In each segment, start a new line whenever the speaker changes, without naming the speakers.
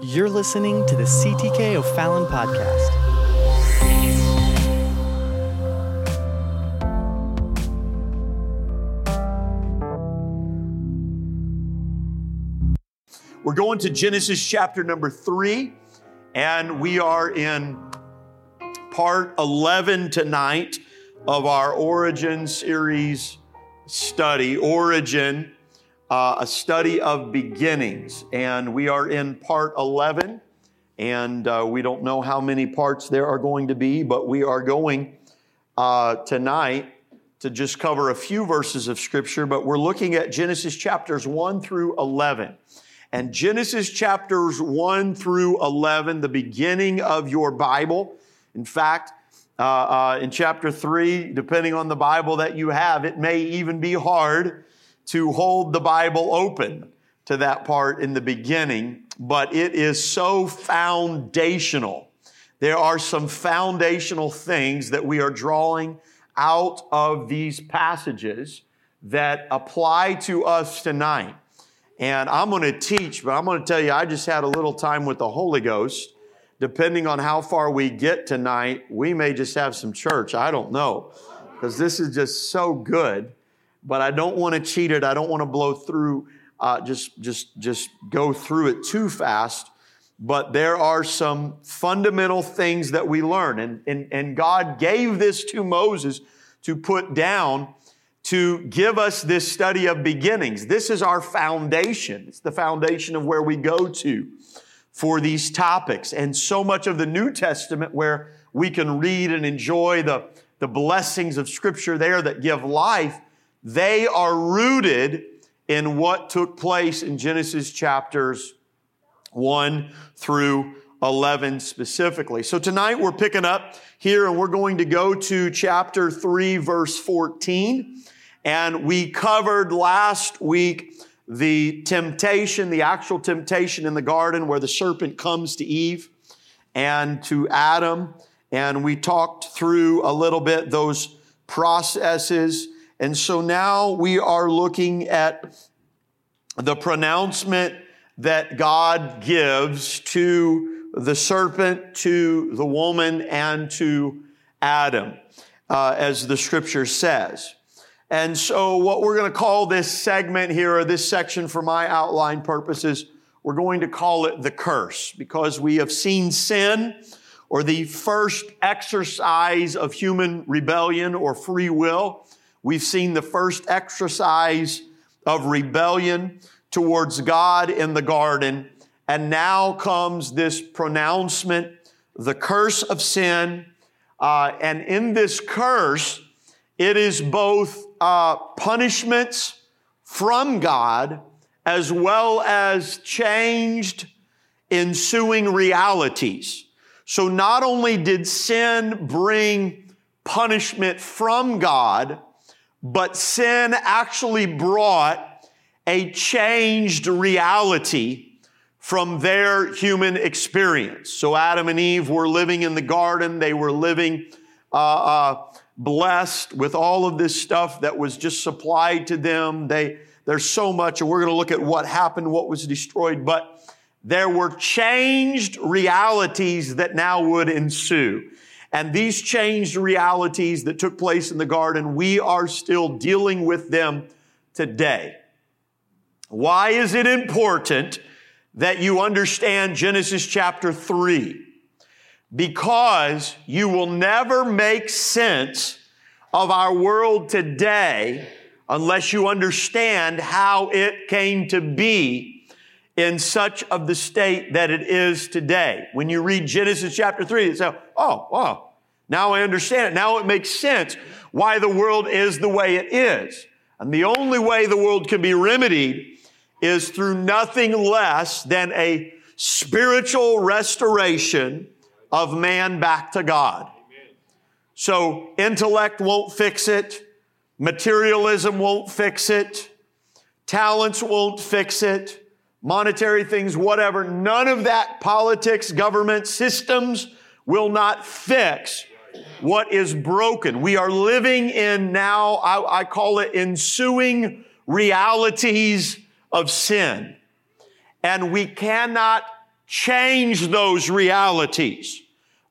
You're listening to the CTK O'Fallon podcast.
We're going to Genesis chapter number three, and we are in part 11 tonight of our Origin series study. Origin, uh, a study of beginnings. And we are in part 11, and uh, we don't know how many parts there are going to be, but we are going uh, tonight to just cover a few verses of Scripture, but we're looking at Genesis chapters 1 through 11. And Genesis chapters 1 through 11, the beginning of your Bible. In fact, uh, uh, in chapter 3, depending on the Bible that you have, it may even be hard to hold the Bible open to that part in the beginning, but it is so foundational. There are some foundational things that we are drawing out of these passages that apply to us tonight. And I'm going to teach, but I'm going to tell you, I just had a little time with the Holy Ghost. Depending on how far we get tonight, we may just have some church. I don't know. Because this is just so good. But I don't want to cheat it. I don't want to blow through, uh, just, just, just go through it too fast. But there are some fundamental things that we learn. And, and, and God gave this to Moses to put down to give us this study of beginnings. This is our foundation. It's the foundation of where we go to for these topics. And so much of the New Testament where we can read and enjoy the, the blessings of Scripture there that give life, they are rooted in what took place in Genesis chapters 1 through 11 specifically. So tonight we're picking up here and we're going to go to chapter 3, verse 14. And we covered last week the temptation, the actual temptation in the garden where the serpent comes to Eve and to Adam. And we talked through a little bit those processes. And so now we are looking at the pronouncement that God gives to the serpent, to the woman, and to Adam, uh, as the scripture says. And so, what we're going to call this segment here, or this section for my outline purposes, we're going to call it the curse because we have seen sin or the first exercise of human rebellion or free will. We've seen the first exercise of rebellion towards God in the garden. And now comes this pronouncement, the curse of sin. Uh, and in this curse, it is both uh, punishments from God as well as changed ensuing realities. So not only did sin bring punishment from God, but sin actually brought a changed reality from their human experience. So Adam and Eve were living in the garden. They were living uh, uh, blessed with all of this stuff that was just supplied to them. They, there's so much, and we're going to look at what happened, what was destroyed, but there were changed realities that now would ensue. And these changed realities that took place in the garden, we are still dealing with them today. Why is it important that you understand Genesis chapter 3? because you will never make sense of our world today unless you understand how it came to be in such of the state that it is today. When you read Genesis chapter 3, you say, oh, wow, now I understand it. Now it makes sense why the world is the way it is. And the only way the world can be remedied is through nothing less than a spiritual restoration of man back to God. So intellect won't fix it. Materialism won't fix it. Talents won't fix it. Monetary things, whatever. None of that politics, government, systems will not fix what is broken. We are living in now, I, I call it ensuing realities of sin. And we cannot change those realities.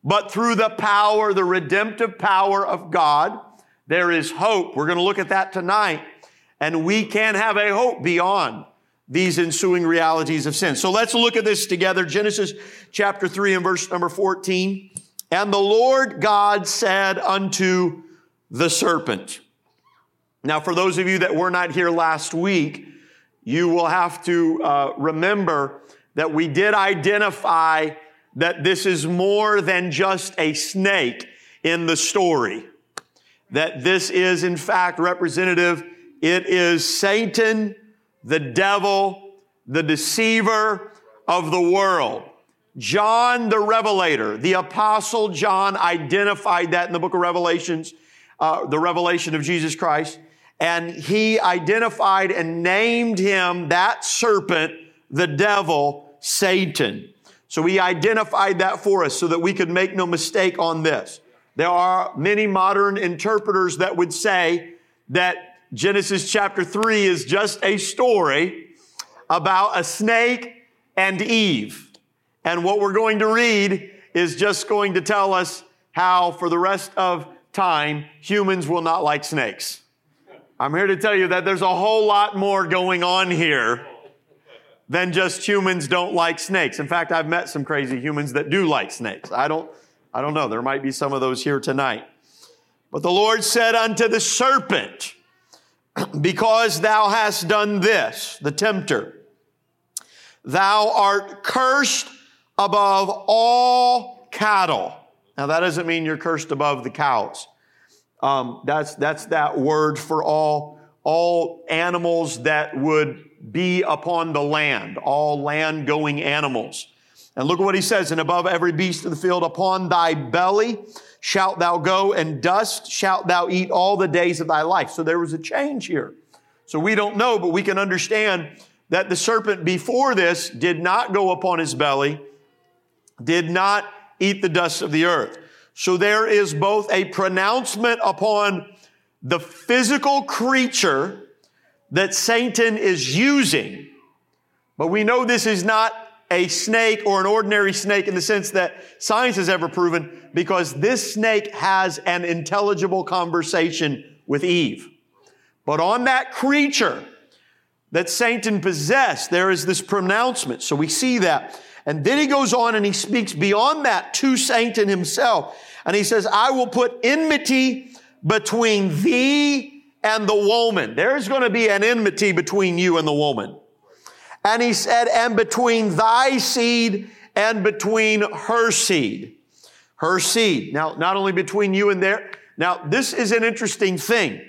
But through the power, the redemptive power of God, there is hope. We're going to look at that tonight. And we can have a hope beyond these ensuing realities of sin. So let's look at this together. Genesis chapter 3 and verse number 14. And the Lord God said unto the serpent. Now, for those of you that were not here last week, you will have to uh, remember that we did identify that this is more than just a snake in the story. That this is, in fact, representative. It is Satan the devil, the deceiver of the world. John the Revelator, the Apostle John identified that in the book of Revelations, uh, the revelation of Jesus Christ. And he identified and named him, that serpent, the devil, Satan. So he identified that for us so that we could make no mistake on this. There are many modern interpreters that would say that Genesis chapter 3 is just a story about a snake and Eve. And what we're going to read is just going to tell us how, for the rest of time, humans will not like snakes. I'm here to tell you that there's a whole lot more going on here than just humans don't like snakes. In fact, I've met some crazy humans that do like snakes. I don't, I don't know. There might be some of those here tonight. But the Lord said unto the serpent, because thou hast done this, the tempter, thou art cursed above all cattle. Now that doesn't mean you're cursed above the cows. Um, that's that's that word for all all animals that would be upon the land, all land going animals. And look at what he says, and above every beast of the field, upon thy belly shalt thou go, and dust shalt thou eat all the days of thy life. So there was a change here. So we don't know, but we can understand that the serpent before this did not go upon his belly, did not eat the dust of the earth. So there is both a pronouncement upon the physical creature that Satan is using, but we know this is not a snake or an ordinary snake in the sense that science has ever proven because this snake has an intelligible conversation with Eve. But on that creature that Satan possessed, there is this pronouncement. So we see that. And then he goes on and he speaks beyond that to Satan himself. And he says, I will put enmity between thee and the woman. There's going to be an enmity between you and the woman. And he said, and between thy seed and between her seed. Her seed. Now, not only between you and there. Now, this is an interesting thing.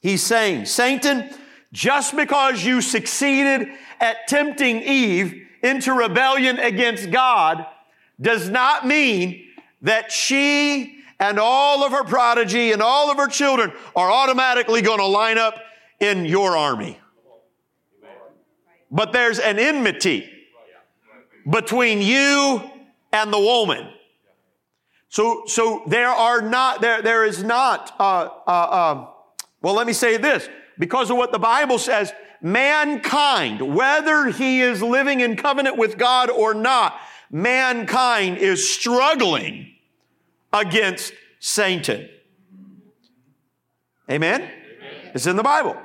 He's saying, Satan, just because you succeeded at tempting Eve into rebellion against God does not mean that she and all of her prodigy and all of her children are automatically going to line up in your army. But there's an enmity between you and the woman. So, so there are not, there, there is not, uh, uh, uh, well, let me say this. Because of what the Bible says, mankind, whether he is living in covenant with God or not, mankind is struggling against Satan. Amen? Amen. It's in the Bible.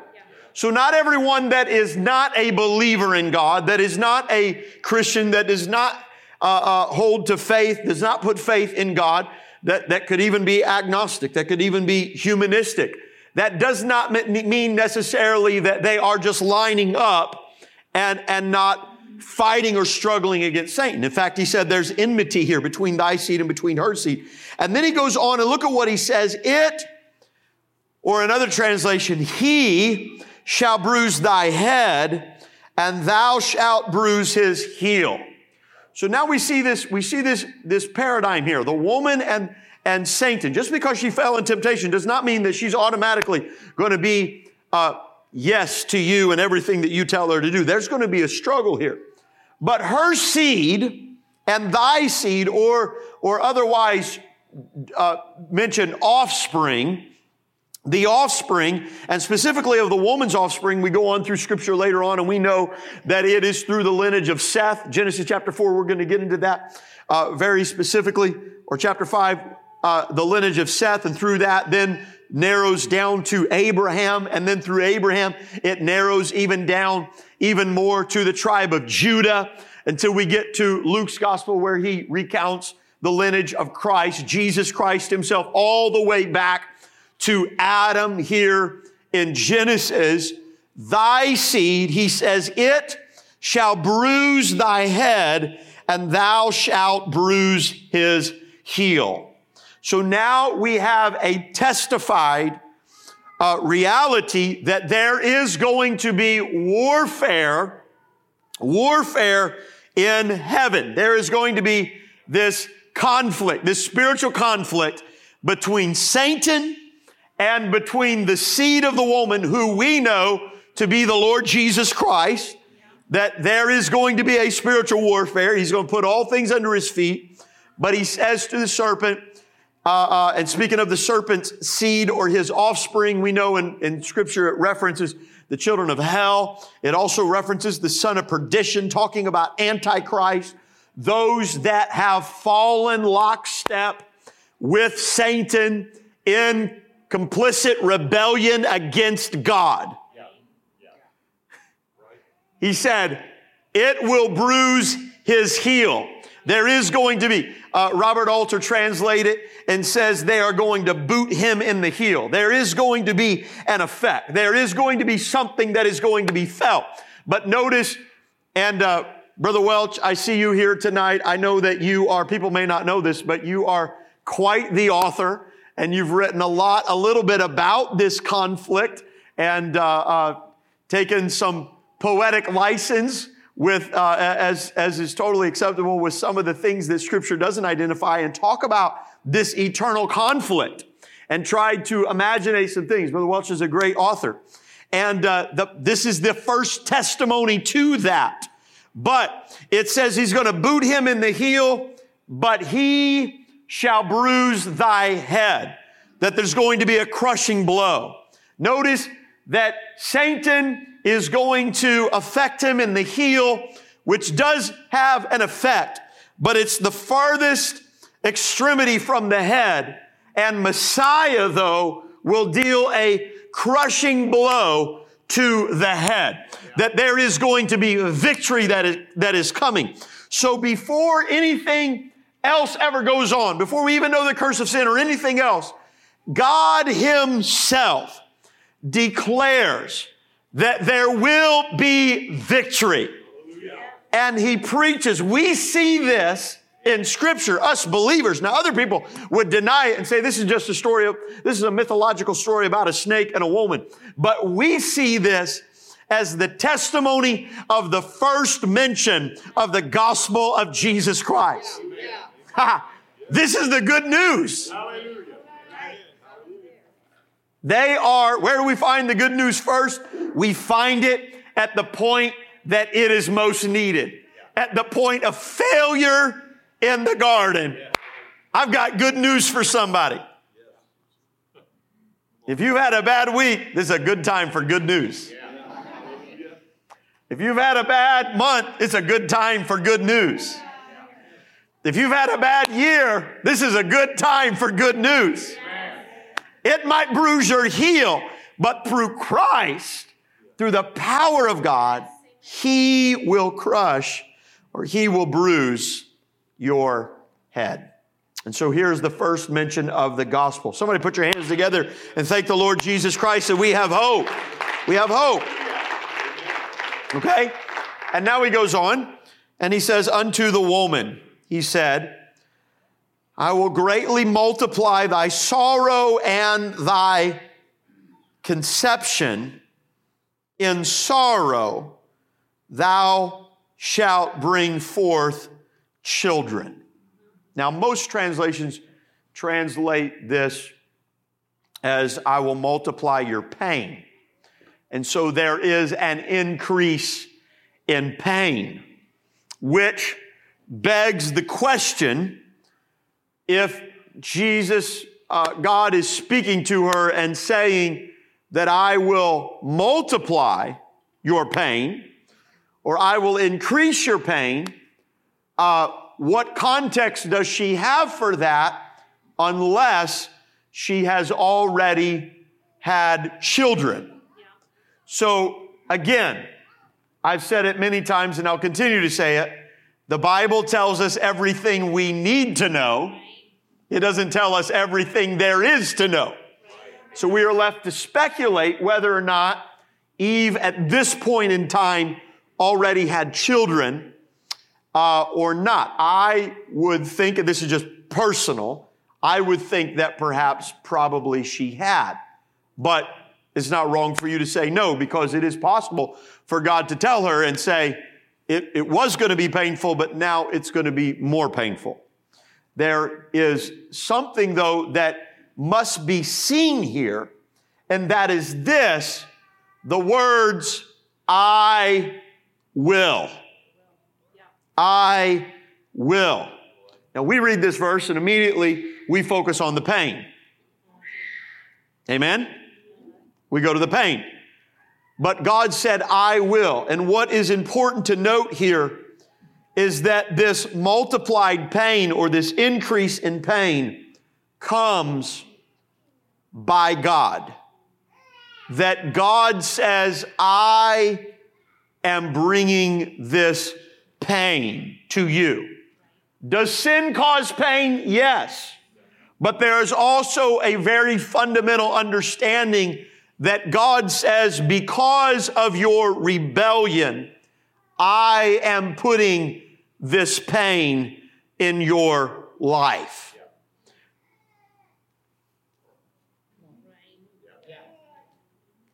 So not everyone that is not a believer in God, that is not a Christian, that does not uh, uh, hold to faith, does not put faith in God, that, that could even be agnostic, that could even be humanistic. That does not mean necessarily that they are just lining up and, and not fighting or struggling against Satan. In fact, he said there's enmity here between thy seed and between her seed. And then he goes on and look at what he says. It, or another translation, he shall bruise thy head, and thou shalt bruise his heel. So now we see this, we see this, this paradigm here. The woman and, and Satan. Just because she fell in temptation does not mean that she's automatically going to be uh, yes to you and everything that you tell her to do. There's going to be a struggle here. But her seed and thy seed, or, or otherwise uh, mentioned offspring, the offspring, and specifically of the woman's offspring, we go on through scripture later on, and we know that it is through the lineage of Seth. Genesis chapter 4, we're going to get into that uh, very specifically, or chapter 5, uh, the lineage of Seth, and through that, then narrows down to Abraham, and then through Abraham, it narrows even down even more to the tribe of Judah until we get to Luke's gospel where he recounts the lineage of Christ, Jesus Christ himself, all the way back to Adam here in Genesis. Thy seed, he says, it shall bruise thy head and thou shalt bruise his heel. So now we have a testified uh, reality that there is going to be warfare, warfare in heaven. There is going to be this conflict, this spiritual conflict between Satan and between the seed of the woman who we know to be the Lord Jesus Christ, that there is going to be a spiritual warfare. He's going to put all things under his feet. But he says to the serpent, uh, uh, and speaking of the serpent's seed or his offspring, we know in, in scripture it references the children of hell. It also references the son of perdition, talking about Antichrist, those that have fallen lockstep with Satan in complicit rebellion against God. He said, it will bruise his heel. There is going to be, uh, Robert Alter translated and says they are going to boot him in the heel. There is going to be an effect. There is going to be something that is going to be felt. But notice, and uh, Brother Welch, I see you here tonight. I know that you are, people may not know this, but you are quite the author and you've written a lot, a little bit about this conflict and uh, uh taken some poetic license with, uh, as, as is totally acceptable with some of the things that scripture doesn't identify and talk about this eternal conflict and tried to imagine some things. Brother Welch is a great author. And uh, the, this is the first testimony to that. But it says he's going to boot him in the heel, but he shall bruise thy head. That there's going to be a crushing blow. Notice that Satan is going to affect him in the heel, which does have an effect, but it's the farthest extremity from the head. And Messiah, though, will deal a crushing blow to the head. That there is going to be a victory that is, that is coming. So before anything else ever goes on, before we even know the curse of sin or anything else, God Himself declares that there will be victory. And he preaches. We see this in scripture, us believers. Now, other people would deny it and say this is just a story of, this is a mythological story about a snake and a woman. But we see this as the testimony of the first mention of the gospel of Jesus Christ. Ha! This is the good news. They are, where do we find the good news first? We find it at the point that it is most needed. At the point of failure in the garden. I've got good news for somebody. If you've had a bad week, this is a good time for good news. If you've had a bad month, it's a good time for good news. If you've had a bad year, this is a good time for good news. It might bruise your heel, but through Christ, through the power of God, He will crush or He will bruise your head. And so here's the first mention of the gospel. Somebody put your hands together and thank the Lord Jesus Christ that we have hope. We have hope. Okay? And now he goes on and he says, Unto the woman, he said, I will greatly multiply thy sorrow and thy conception. In sorrow thou shalt bring forth children. Now, most translations translate this as I will multiply your pain. And so there is an increase in pain, which begs the question if Jesus, uh, God is speaking to her and saying that I will multiply your pain or I will increase your pain, uh, what context does she have for that unless she has already had children? So, again, I've said it many times and I'll continue to say it. The Bible tells us everything we need to know. It doesn't tell us everything there is to know. So we are left to speculate whether or not Eve at this point in time already had children uh, or not. I would think, and this is just personal, I would think that perhaps probably she had. But it's not wrong for you to say no because it is possible for God to tell her and say, it, it was going to be painful, but now it's going to be more painful. There is something, though, that must be seen here, and that is this the words, I will. I will. Now we read this verse and immediately we focus on the pain. Amen? We go to the pain. But God said, I will. And what is important to note here is that this multiplied pain or this increase in pain comes by God. That God says, I am bringing this pain to you. Does sin cause pain? Yes. But there is also a very fundamental understanding that God says, because of your rebellion, I am putting this pain in your life.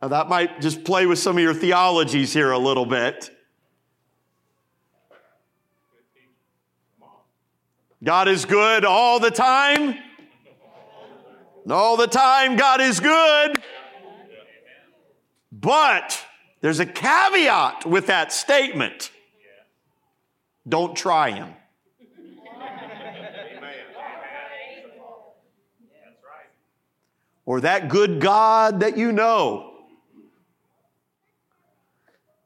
Now, that might just play with some of your theologies here a little bit. God is good all the time. All the time, God is good. But there's a caveat with that statement. Don't try him. Or that good God that you know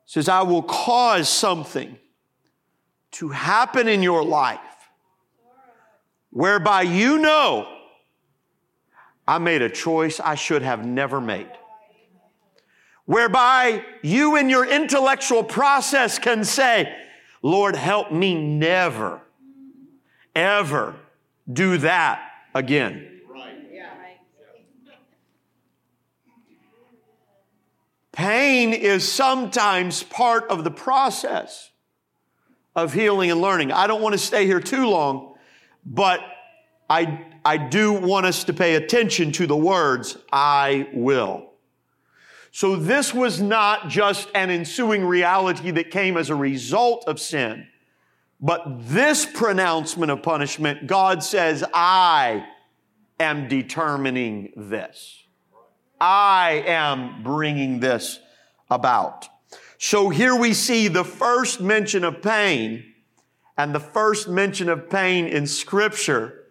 says, I will cause something to happen in your life whereby you know I made a choice I should have never made whereby you in your intellectual process can say, Lord, help me never, ever do that again. Pain is sometimes part of the process of healing and learning. I don't want to stay here too long, but I, I do want us to pay attention to the words, I will. So this was not just an ensuing reality that came as a result of sin, but this pronouncement of punishment, God says, I am determining this. I am bringing this about. So here we see the first mention of pain, and the first mention of pain in Scripture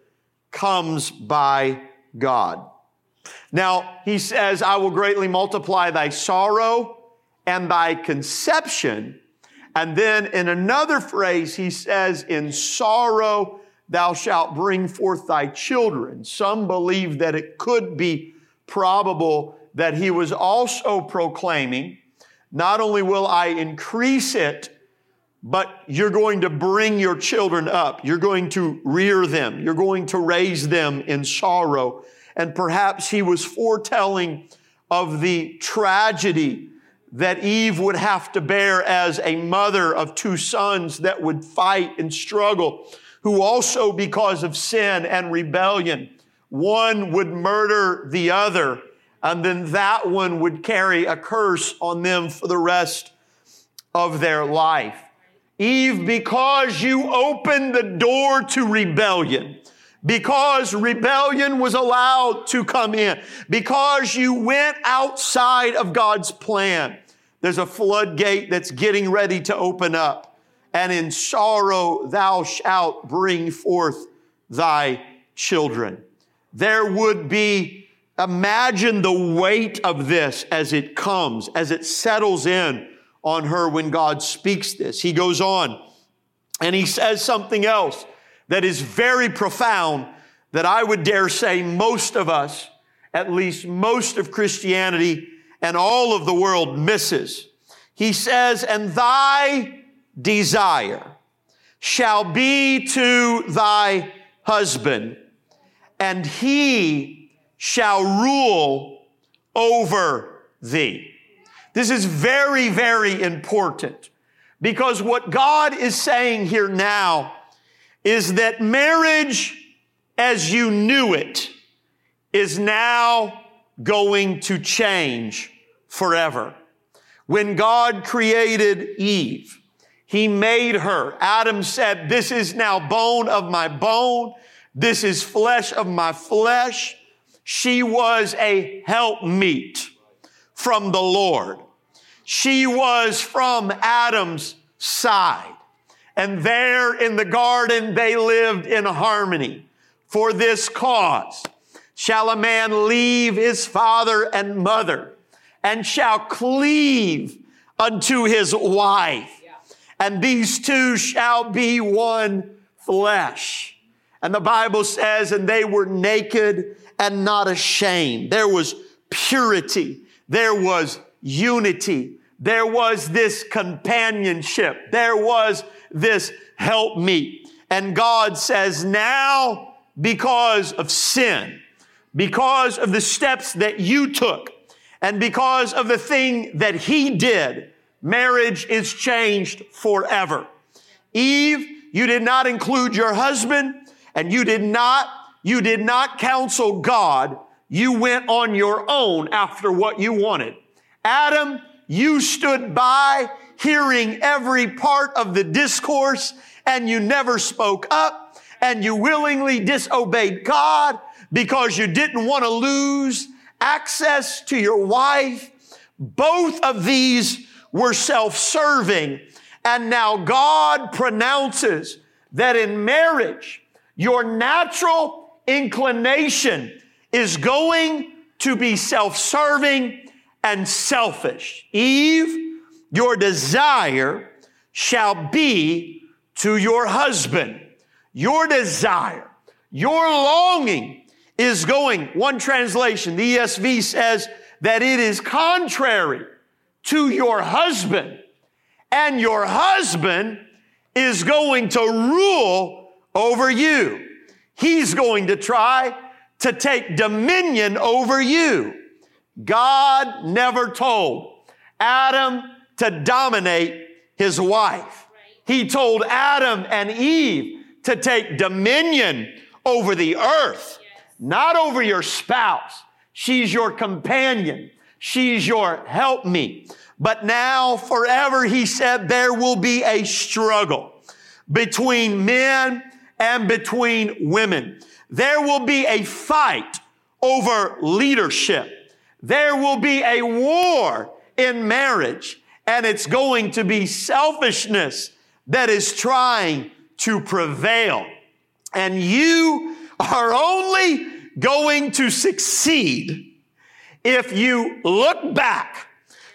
comes by God. Now, he says, I will greatly multiply thy sorrow and thy conception. And then in another phrase, he says, In sorrow thou shalt bring forth thy children. Some believe that it could be probable that he was also proclaiming, Not only will I increase it, but you're going to bring your children up. You're going to rear them. You're going to raise them in sorrow and perhaps he was foretelling of the tragedy that Eve would have to bear as a mother of two sons that would fight and struggle, who also, because of sin and rebellion, one would murder the other, and then that one would carry a curse on them for the rest of their life. Eve, because you opened the door to rebellion, because rebellion was allowed to come in, because you went outside of God's plan, there's a floodgate that's getting ready to open up. And in sorrow thou shalt bring forth thy children. there would be, imagine the weight of this as it comes, as it settles in on her when God speaks this. He goes on and he says something else that is very profound that I would dare say most of us, at least most of Christianity and all of the world misses. He says, and thy desire shall be to thy husband, and he shall rule over thee. This is very, very important because what God is saying here now is that marriage as you knew it is now going to change forever. When God created Eve, He made her. Adam said, This is now bone of my bone. This is flesh of my flesh. She was a helpmeet from the Lord. She was from Adam's side. And there in the garden, they lived in harmony. For this cause shall a man leave his father and mother and shall cleave unto his wife. And these two shall be one flesh. And the Bible says, and they were naked and not ashamed. There was purity. There was unity. There was this companionship. There was this help me. And God says, now because of sin, because of the steps that you took, and because of the thing that he did, marriage is changed forever. Eve, you did not include your husband and you did not, you did not counsel God. You went on your own after what you wanted. Adam, you stood by hearing every part of the discourse and you never spoke up and you willingly disobeyed God because you didn't want to lose access to your wife. Both of these were self-serving. And now God pronounces that in marriage, your natural inclination is going to be self-serving and selfish. Eve, your desire shall be to your husband. Your desire, your longing is going. One translation, the ESV says that it is contrary to your husband and your husband is going to rule over you. He's going to try to take dominion over you. God never told Adam to dominate his wife. He told Adam and Eve to take dominion over the earth, not over your spouse. She's your companion. She's your helpmeet. But now forever, he said, there will be a struggle between men and between women. There will be a fight over leadership. There will be a war in marriage and it's going to be selfishness that is trying to prevail. And you are only going to succeed if you look back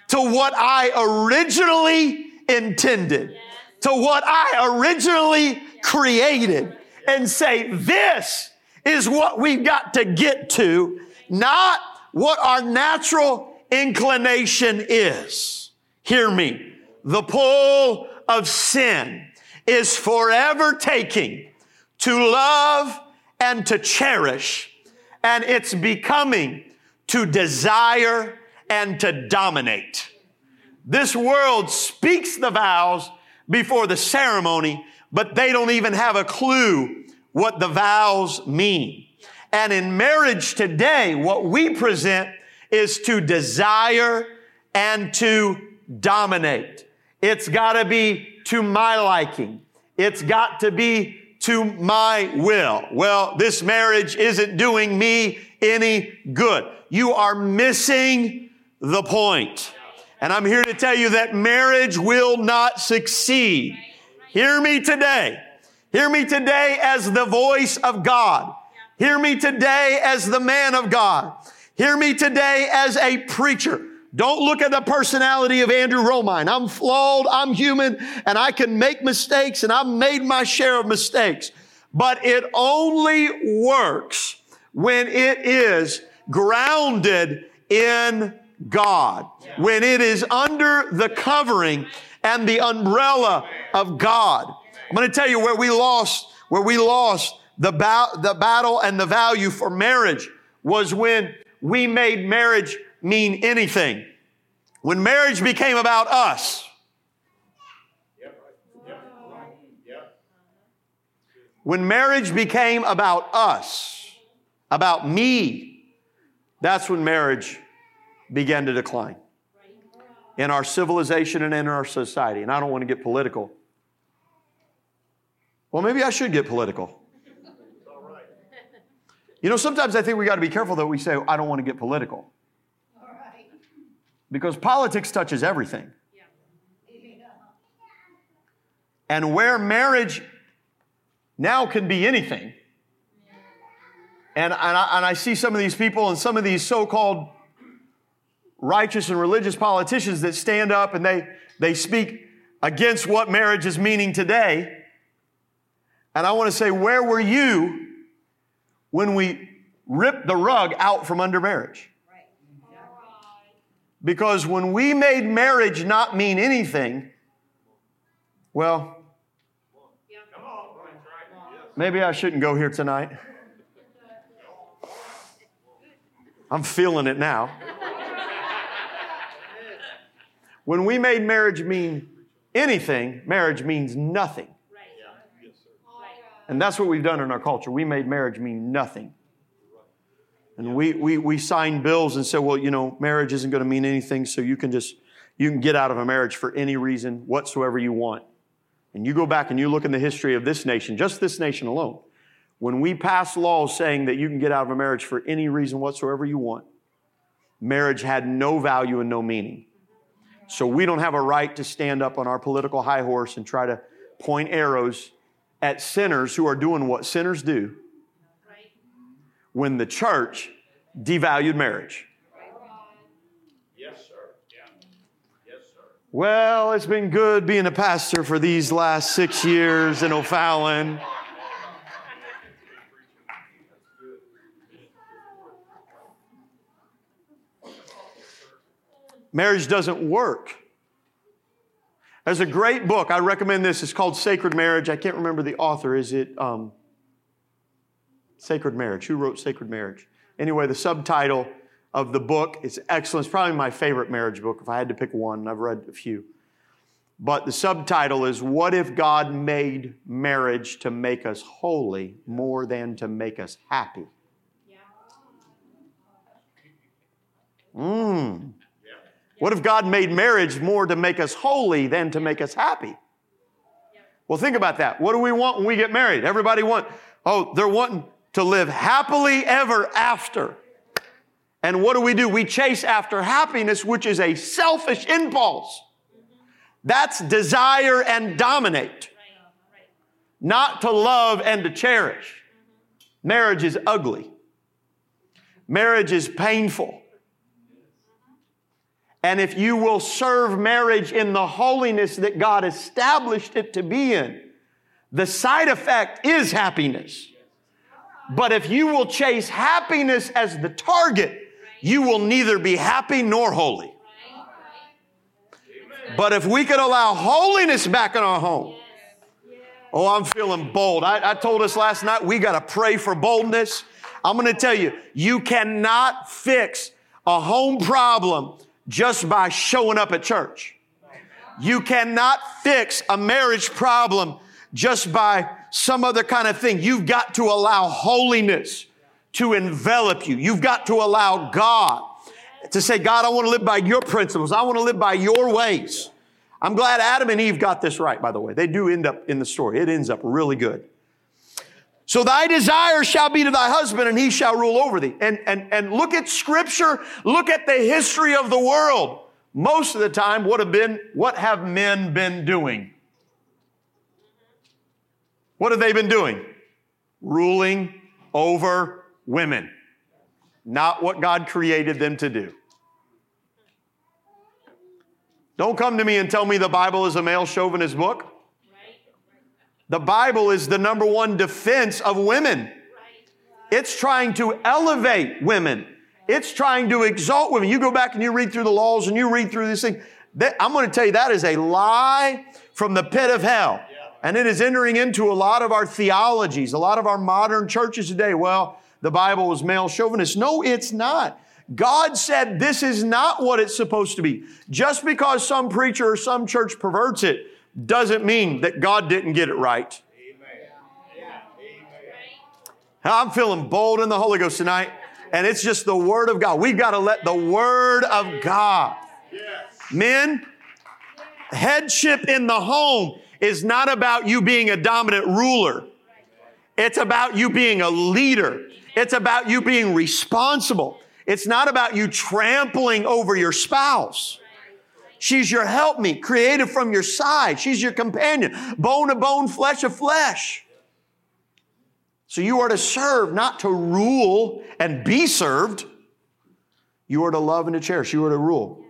to what I originally intended, to what I originally created, and say, this is what we've got to get to, not what our natural inclination is. Hear me. The pull of sin is forever taking to love and to cherish, and it's becoming to desire and to dominate. This world speaks the vows before the ceremony, but they don't even have a clue what the vows mean. And in marriage today, what we present is to desire and to dominate. It's got to be to my liking. It's got to be to my will. Well, this marriage isn't doing me any good. You are missing the point. And I'm here to tell you that marriage will not succeed. Hear me today. Hear me today as the voice of God Hear me today as the man of God. Hear me today as a preacher. Don't look at the personality of Andrew Romine. I'm flawed, I'm human, and I can make mistakes, and I've made my share of mistakes. But it only works when it is grounded in God, when it is under the covering and the umbrella of God. I'm going to tell you where we lost, where we lost the, ba- the battle and the value for marriage was when we made marriage mean anything. When marriage became about us. When marriage became about us, about me, that's when marriage began to decline in our civilization and in our society. And I don't want to get political. Well, maybe I should get political. You know, sometimes I think we got to be careful that we say, I don't want to get political. Because politics touches everything. And where marriage now can be anything. And, and, I, and I see some of these people and some of these so called righteous and religious politicians that stand up and they, they speak against what marriage is meaning today. And I want to say, where were you when we ripped the rug out from under marriage? Because when we made marriage not mean anything, well, maybe I shouldn't go here tonight. I'm feeling it now. When we made marriage mean anything, marriage means nothing. And that's what we've done in our culture. We made marriage mean nothing. And we, we, we signed bills and said, well, you know, marriage isn't going to mean anything, so you can just, you can get out of a marriage for any reason whatsoever you want. And you go back and you look in the history of this nation, just this nation alone, when we pass laws saying that you can get out of a marriage for any reason whatsoever you want, marriage had no value and no meaning. So we don't have a right to stand up on our political high horse and try to point arrows at sinners who are doing what sinners do when the church devalued marriage.
Yes, sir. Yeah. Yes, sir.
Well, it's been good being a pastor for these last six years in O'Fallon. Marriage doesn't work. There's a great book. I recommend this. It's called Sacred Marriage. I can't remember the author. Is it um, Sacred Marriage? Who wrote Sacred Marriage? Anyway, the subtitle of the book is excellent. It's probably my favorite marriage book if I had to pick one. I've read a few. But the subtitle is What if God made marriage to make us holy more than to make us happy? Mmm. What if God made marriage more to make us holy than to make us happy? Well, think about that. What do we want when we get married? Everybody want, oh, they're wanting to live happily ever after. And what do we do? We chase after happiness, which is a selfish impulse. That's desire and dominate, not to love and to cherish. Marriage is ugly. Marriage is painful. And if you will serve marriage in the holiness that God established it to be in, the side effect is happiness. But if you will chase happiness as the target, you will neither be happy nor holy. But if we could allow holiness back in our home, oh, I'm feeling bold. I, I told us last night we got to pray for boldness. I'm going to tell you, you cannot fix a home problem just by showing up at church. You cannot fix a marriage problem just by some other kind of thing. You've got to allow holiness to envelop you. You've got to allow God to say, God, I want to live by your principles. I want to live by your ways. I'm glad Adam and Eve got this right, by the way. They do end up in the story. It ends up really good. So thy desire shall be to thy husband, and he shall rule over thee. And, and, and look at scripture, look at the history of the world. Most of the time, what have been, what have men been doing? What have they been doing? Ruling over women. Not what God created them to do. Don't come to me and tell me the Bible is a male chauvinist book. The Bible is the number one defense of women. It's trying to elevate women. It's trying to exalt women. You go back and you read through the laws and you read through this thing. I'm going to tell you that is a lie from the pit of hell. And it is entering into a lot of our theologies, a lot of our modern churches today. Well, the Bible was male chauvinist. No, it's not. God said this is not what it's supposed to be. Just because some preacher or some church perverts it doesn't mean that God didn't get it right. I'm feeling bold in the Holy Ghost tonight, and it's just the Word of God. We've got to let the Word of God. Men, headship in the home is not about you being a dominant ruler. It's about you being a leader. It's about you being responsible. It's not about you trampling over your spouse. She's your helpmeet, created from your side. She's your companion, bone of bone, flesh of flesh. So you are to serve, not to rule and be served. You are to love and to cherish. You are to rule.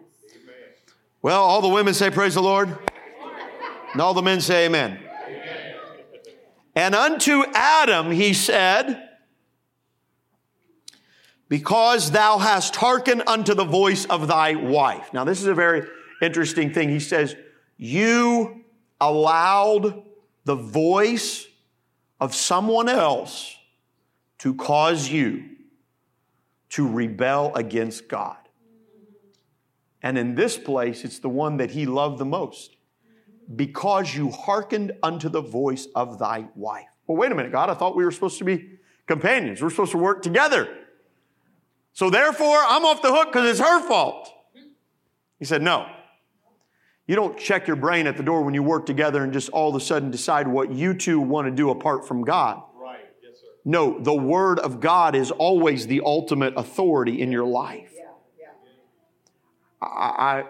Well, all the women say, Praise the Lord. And all the men say, Amen. amen. And unto Adam he said, Because thou hast hearkened unto the voice of thy wife. Now, this is a very interesting thing. He says, You allowed the voice of someone else to cause you to rebel against God. And in this place, it's the one that he loved the most. Because you hearkened unto the voice of thy wife. Well, wait a minute, God, I thought we were supposed to be companions. We're supposed to work together. So therefore, I'm off the hook because it's her fault. He said, No. You don't check your brain at the door when you work together and just all of a sudden decide what you two want to do apart from God.
Right. Yes, sir.
No, the Word of God is always the ultimate authority in your life.
Yeah, yeah.
I, I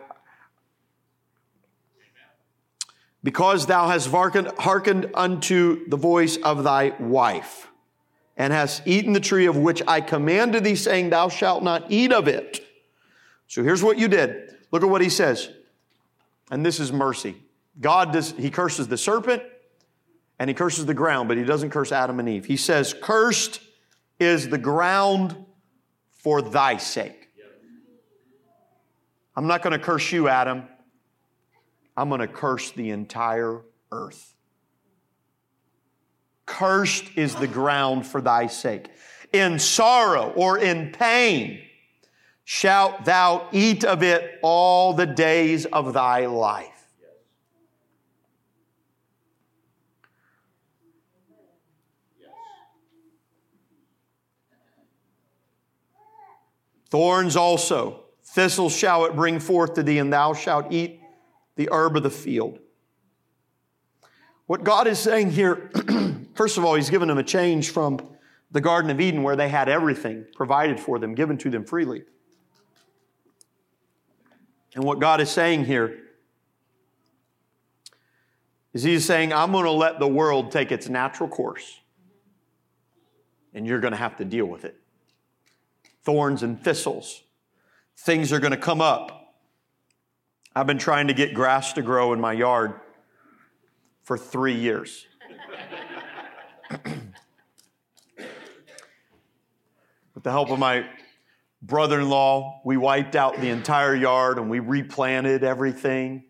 because thou hast hearkened, unto the voice of thy wife, and hast eaten the tree of which I commanded thee, saying, Thou shalt not eat of it. So here's what you did. Look at what he says. And this is mercy. God does, he curses the serpent and he curses the ground, but he doesn't curse Adam and Eve. He says, Cursed is the ground for thy sake. I'm not going to curse you, Adam. I'm going to curse the entire earth. Cursed is the ground for thy sake. In sorrow or in pain, shalt thou eat of it all the days of thy life. Thorns also, thistles shall it bring forth to thee, and thou shalt eat the herb of the field. What God is saying here, first of all, He's given them a change from the Garden of Eden where they had everything provided for them, given to them freely. And what God is saying here is He's saying, I'm going to let the world take its natural course, and you're going to have to deal with it. Thorns and thistles, things are going to come up. I've been trying to get grass to grow in my yard for three years. With the help of my brother in law, we wiped out the entire yard and we replanted everything.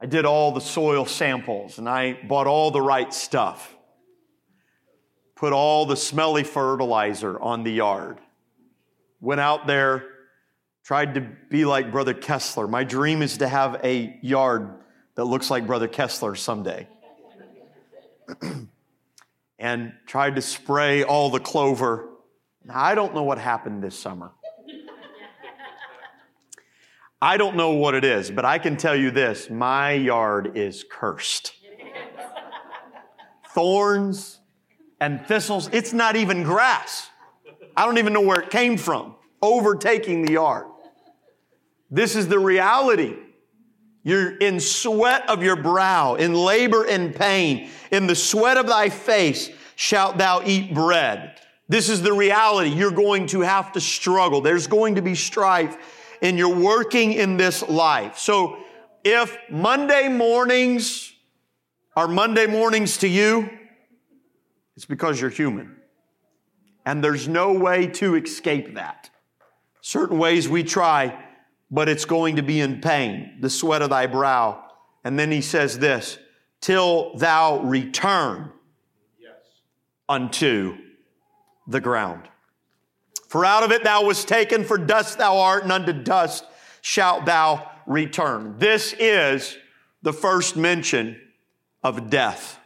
I did all the soil samples and I bought all the right stuff. Put all the smelly fertilizer on the yard. Went out there, tried to be like Brother Kessler. My dream is to have a yard that looks like Brother Kessler someday. and tried to spray all the clover now, I don't know what happened this summer. I don't know what it is, but I can tell you this my yard is cursed. Thorns and thistles, it's not even grass. I don't even know where it came from, overtaking the yard. This is the reality. You're in sweat of your brow, in labor and pain, in the sweat of thy face shalt thou eat bread. This is the reality. You're going to have to struggle. There's going to be strife and you're working in this life. So if Monday mornings are Monday mornings to you, it's because you're human. And there's no way to escape that. Certain ways we try, but it's going to be in pain, the sweat of thy brow. And then he says this, till thou return
Yes.
unto the ground. For out of it thou wast taken, for dust thou art, and unto dust shalt thou return. This is the first mention of death.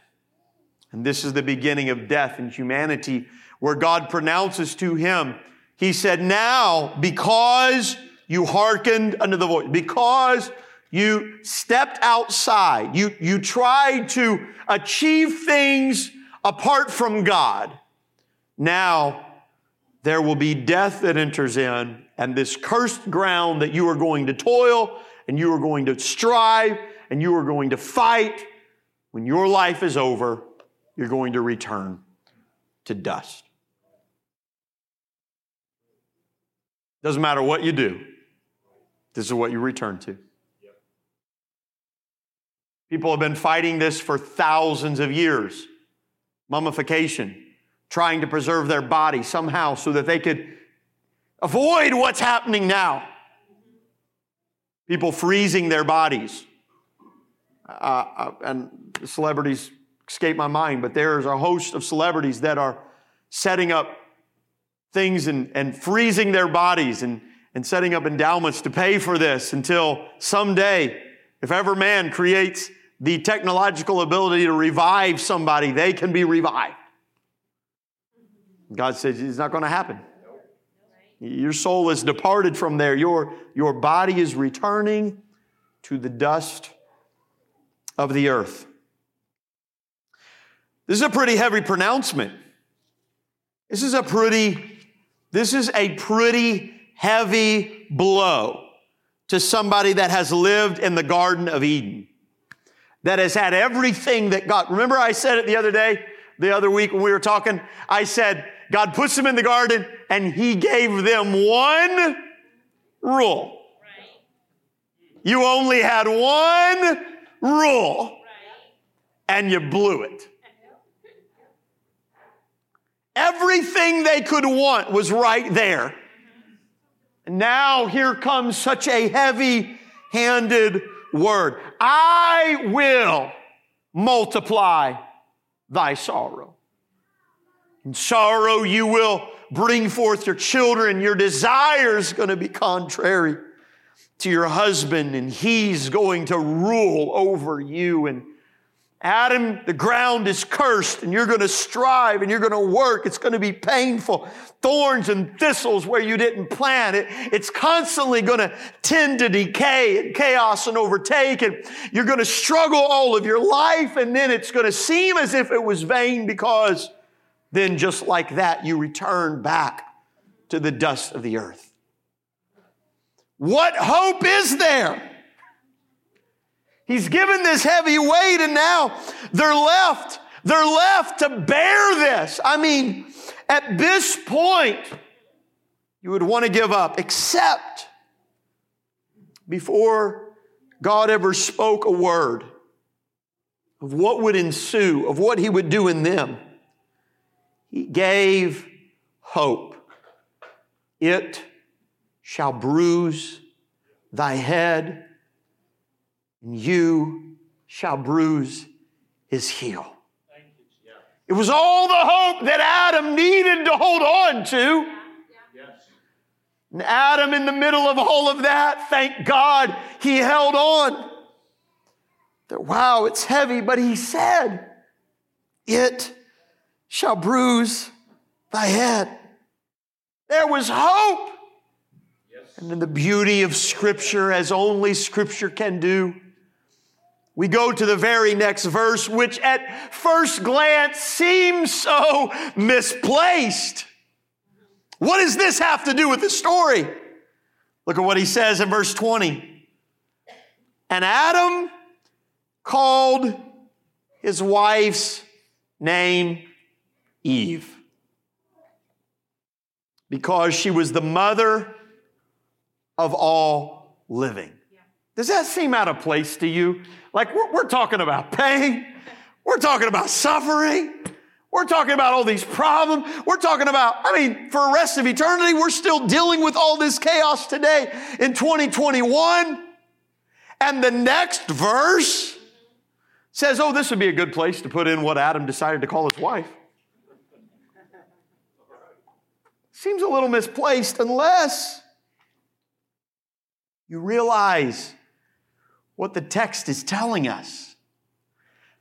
And this is the beginning of death in humanity, where God pronounces to him, He said, Now, because you hearkened unto the voice, because you stepped outside, you, you tried to achieve things apart from God, now there will be death that enters in, and this cursed ground that you are going to toil, and you are going to strive, and you are going to fight. When your life is over, you're going to return to dust. Doesn't matter what you do, this is what you return to. People have been fighting this for thousands of years mummification, trying to preserve their body somehow so that they could avoid what's happening now. People freezing their bodies. Uh, uh, and celebrities escape my mind, but there's a host of celebrities that are setting up things and, and freezing their bodies and, and setting up endowments to pay for this until someday, if ever man creates the technological ability to revive somebody, they can be revived. God says it's not going to happen. Your soul is departed from there. Your, your body is returning to the dust of the earth. This is a pretty heavy pronouncement. This is a pretty, this is a pretty heavy blow to somebody that has lived in the Garden of Eden, that has had everything that God, remember I said it the other day, the other week when we were talking, I said, God puts them in the garden and he gave them one rule. You only had one rule and you blew it. Everything they could want was right there. Now here comes such a heavy handed word I will multiply thy sorrow. In sorrow, you will bring forth your children. Your desire is going to be contrary to your husband, and he's going to rule over you. And Adam, the ground is cursed, and you're going to strive and you're going to work. It's going to be painful. Thorns and thistles where you didn't plant. It, it's constantly going to tend to decay and chaos and overtake, and you're going to struggle all of your life, and then it's going to seem as if it was vain because then just like that, you return back to the dust of the earth. What hope is there? He's given this heavy weight and now they're left, they're left to bear this. I mean, at this point, you would want to give up, except before God ever spoke a word of what would ensue, of what He would do in them. He gave hope. It shall bruise thy head, and you shall bruise his heel. It was all the hope that Adam needed to hold on to.
Yes.
And Adam, in the middle of all of that, thank God he held on. That, wow, it's heavy, but he said, It shall bruise thy head. There was hope. And in the beauty of Scripture, as only Scripture can do, we go to the very next verse, which at first glance seems so misplaced. What does this have to do with the story? Look at what he says in verse 20. And Adam called his wife's name Eve because she was the mother of all living. Does that seem out of place to you? Like we're, we're, talking about pain, we're talking about suffering, we're talking about all these problems, we're talking about, I mean, for the rest of eternity, we're still dealing with all this chaos today in 2021. And the next verse says, oh, this would be a good place to put in what Adam decided to call his wife. Seems a little misplaced unless you realize what the text is telling us.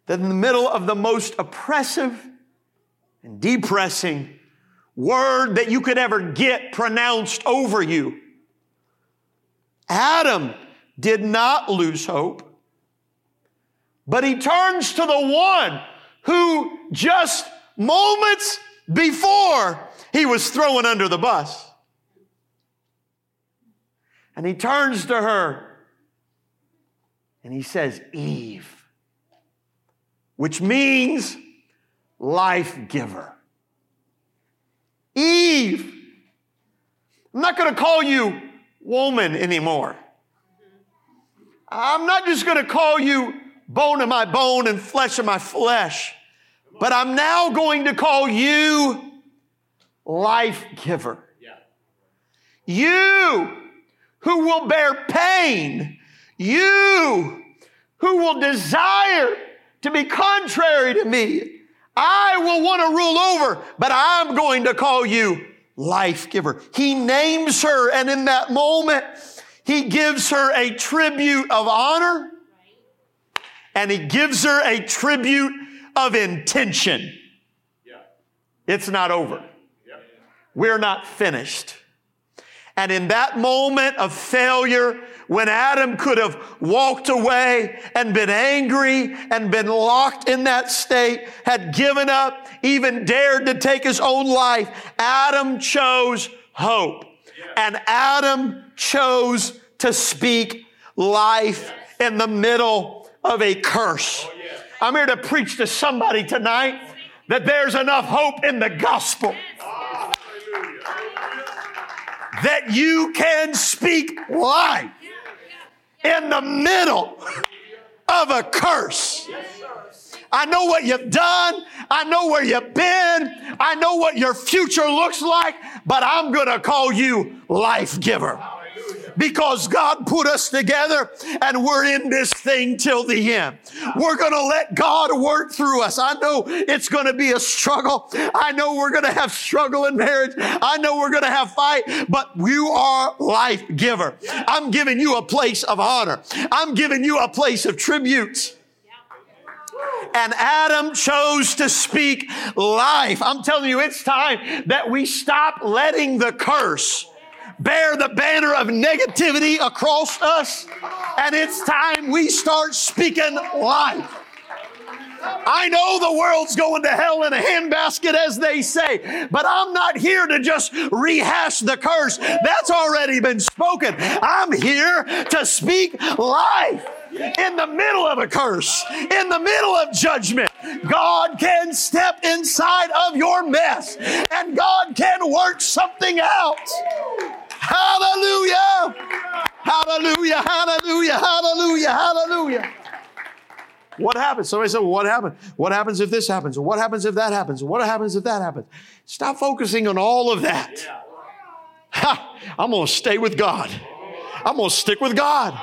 That in the middle of the most oppressive and depressing word that you could ever get pronounced over you, Adam did not lose hope, but he turns to the one who just moments before he was thrown under the bus. And he turns to her and he says, Eve, which means life giver. Eve. I'm not going to call you woman anymore. I'm not just going to call you bone of my bone and flesh of my flesh, but I'm now going to call you life giver. Yeah. You who will bear pain, you who will desire to be contrary to me, I will want to rule over, but I'm going to call you life giver. He names her, and in that moment, he gives her a tribute of honor and he gives her a tribute of intention. It's not over. We're not finished. And in that moment of failure, when Adam could have walked away and been angry and been locked in that state, had given up, even dared to take his own life, Adam chose hope. And Adam chose to speak life in the middle of a curse. Oh, I'm here to preach to somebody tonight that there's enough hope in the gospel. That you can speak life in the middle of a curse. I know what you've done. I know where you've been. I know what your future looks like, but I'm going to call you life giver because God put us together and we're in this thing till the end. We're going to let God work through us. I know it's going to be a struggle. I know we're going to have struggle in marriage. I know we're going to have fight, but you are life giver. I'm giving you a place of honor. I'm giving you a place of tribute and Adam chose to speak life. I'm telling you, it's time that we stop letting the curse bear the banner of negativity across us, and it's time we start speaking life. I know the world's going to hell in a handbasket, as they say, but I'm not here to just rehash the curse. That's already been spoken. I'm here to speak life in the middle of a curse, in the middle of judgment. God can step inside of your mess and God can work something out. Hallelujah! Hallelujah! Hallelujah! Hallelujah! Hallelujah! What happens? Somebody said, what happened? What happens if this happens? What happens if that happens? What happens if that happens? Stop focusing on all of that. Ha, I'm going to stay with God. I'm going to stick with God.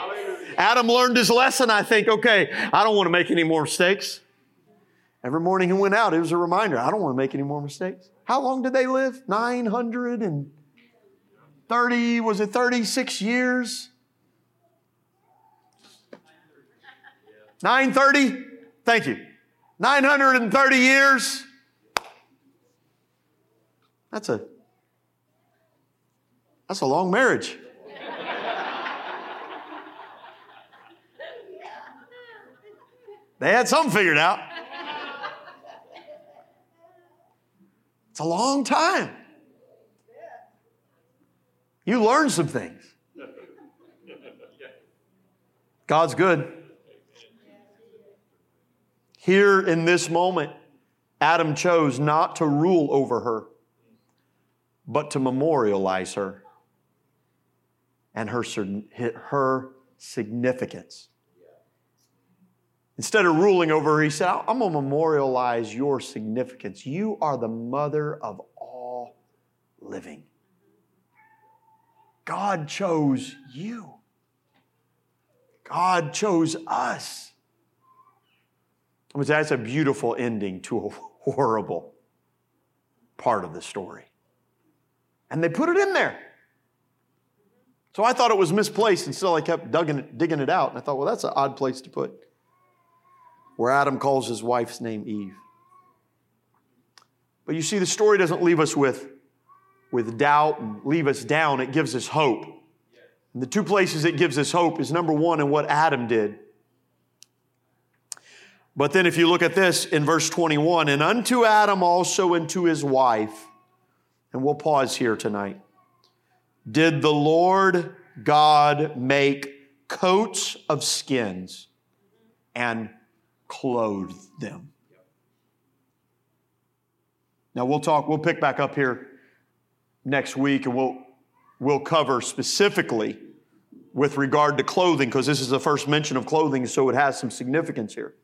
Adam learned his lesson, I think, okay, I don't want to make any more mistakes. Every morning he went out, it was a reminder, I don't want to make any more mistakes. How long did they live? 900 and 30, was it 36 years? 930? Thank you. 930 years. That's a that's a long marriage. they had something figured out. It's a long time. You learn some things. God's good. Here in this moment, Adam chose not to rule over her, but to memorialize her and her, her significance. Instead of ruling over her, he said, I'm going to memorialize your significance. You are the mother of all living. God chose you. God chose us. That's a beautiful ending to a horrible part of the story. And they put it in there. So I thought it was misplaced, and still I kept digging digging it out. And I thought, well, that's an odd place to put. Where Adam calls his wife's name Eve. But you see, the story doesn't leave us with, with doubt and leave us down, it gives us hope. And the two places it gives us hope is number one in what Adam did. But then if you look at this in verse 21, and unto Adam also and to his wife, and we'll pause here tonight. Did the Lord God make coats of skins and clothe them? Now we'll talk, we'll pick back up here next week and we'll, we'll cover specifically with regard to clothing because this is the first mention of clothing, so it has some significance here.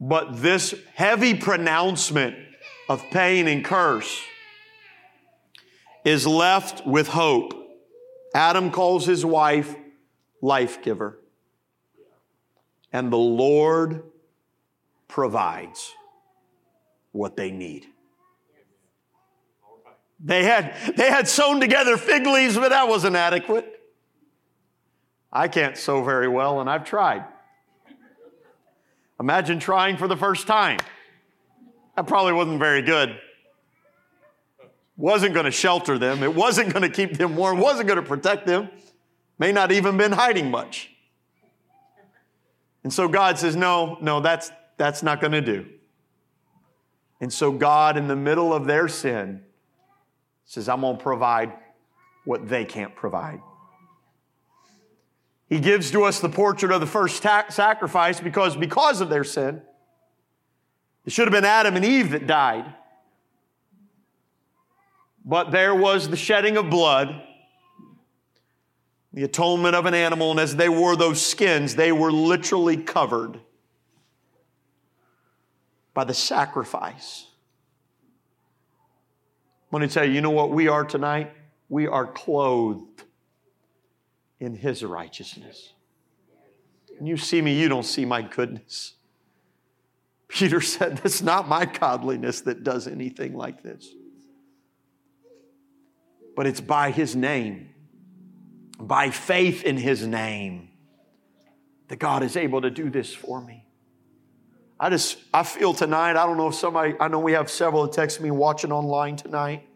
But this heavy pronouncement of pain and curse is left with hope. Adam calls his wife life giver, and the Lord provides what they need. They had, they had sewn together fig leaves, but that wasn't adequate. I can't sew very well, and I've tried. Imagine trying for the first time. That probably wasn't very good. Wasn't going to shelter them. It wasn't going to keep them warm. Wasn't going to protect them. May not even been hiding much. And so God says, no, no, that's, that's not going to do. And so God, in the middle of their sin, says, I'm going to provide what they can't provide. He gives to us the portrait of the first ta- sacrifice because, because of their sin, it should have been Adam and Eve that died. But there was the shedding of blood, the atonement of an animal, and as they wore those skins, they were literally covered by the sacrifice. I'm going to tell you, you know what we are tonight? We are clothed in His righteousness. When you see me, you don't see my goodness. Peter said, It's not my godliness that does anything like this, but it's by His name, by faith in His name, that God is able to do this for me. I just, I feel tonight, I don't know if somebody, I know we have several that text me watching online tonight.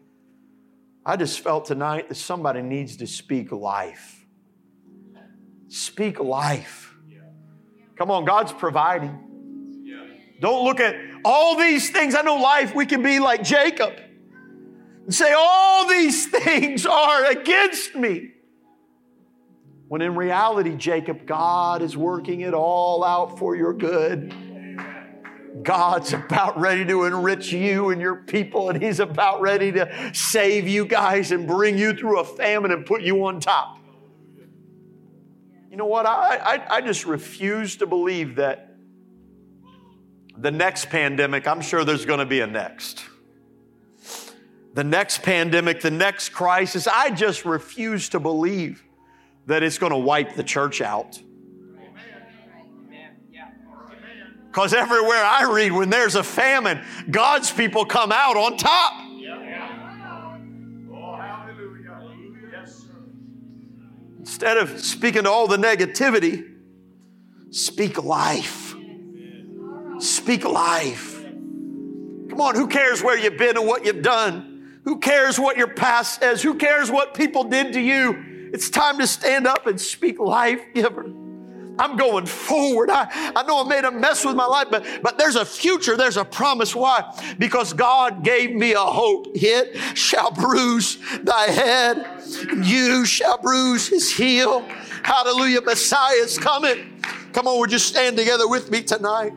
I just felt tonight that somebody needs to speak life Speak life. Come on, God's providing. Don't look at all these things. I know life, we can be like Jacob and say, All these things are against me. When in reality, Jacob, God is working it all out for your good. God's about ready to enrich you and your people, and He's about ready to save you guys and bring you through a famine and put you on top. You know what? I, I, I just refuse to believe that the next pandemic, I'm sure there's going to be a next. The next pandemic, the next crisis, I just refuse to believe that it's going to wipe the church out. Because everywhere I read, when there's a famine, God's people come out on top. Oh, Instead of speaking to all the negativity, speak life. Speak life. Come on, who cares where you've been and what you've done? Who cares what your past says? Who cares what people did to you? It's time to stand up and speak life giver. I'm going forward. I, I know I made a mess with my life, but, but there's a future, there's a promise. Why? Because God gave me a hope. It shall bruise thy head, you shall bruise his heel. Hallelujah. Messiah is coming. Come on, we're just stand together with me tonight.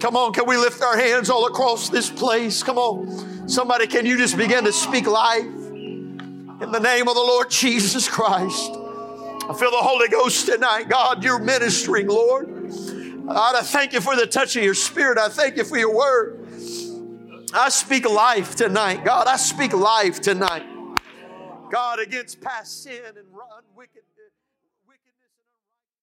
Come on, can we lift our hands all across this place? Come on. Somebody, can you just begin to speak life in the name of the Lord Jesus Christ? I feel the Holy Ghost tonight. God, you're ministering, Lord. God, I thank you for the touch of your spirit. I thank you for your word. I speak life tonight. God, I speak life tonight. God, against past sin and run wickedness.